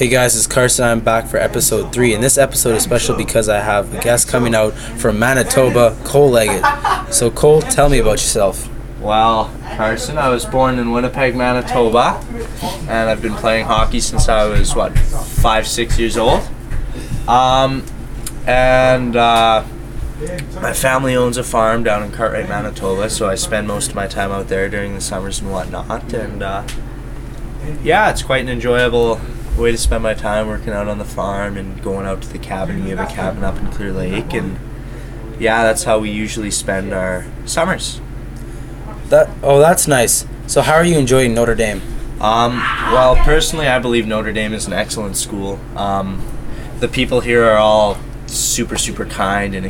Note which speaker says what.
Speaker 1: Hey guys, it's Carson. I'm back for episode three, and this episode is special because I have a guest coming out from Manitoba, Cole Leggett. So, Cole, tell me about yourself.
Speaker 2: Well, Carson, I was born in Winnipeg, Manitoba, and I've been playing hockey since I was what five, six years old. Um, and uh, my family owns a farm down in Cartwright, Manitoba, so I spend most of my time out there during the summers and whatnot. And uh, yeah, it's quite an enjoyable way to spend my time working out on the farm and going out to the cabin. We have a cabin up in Clear Lake, and yeah, that's how we usually spend our summers.
Speaker 1: That oh, that's nice. So, how are you enjoying Notre Dame?
Speaker 2: Um, well, personally, I believe Notre Dame is an excellent school. Um, the people here are all super, super kind and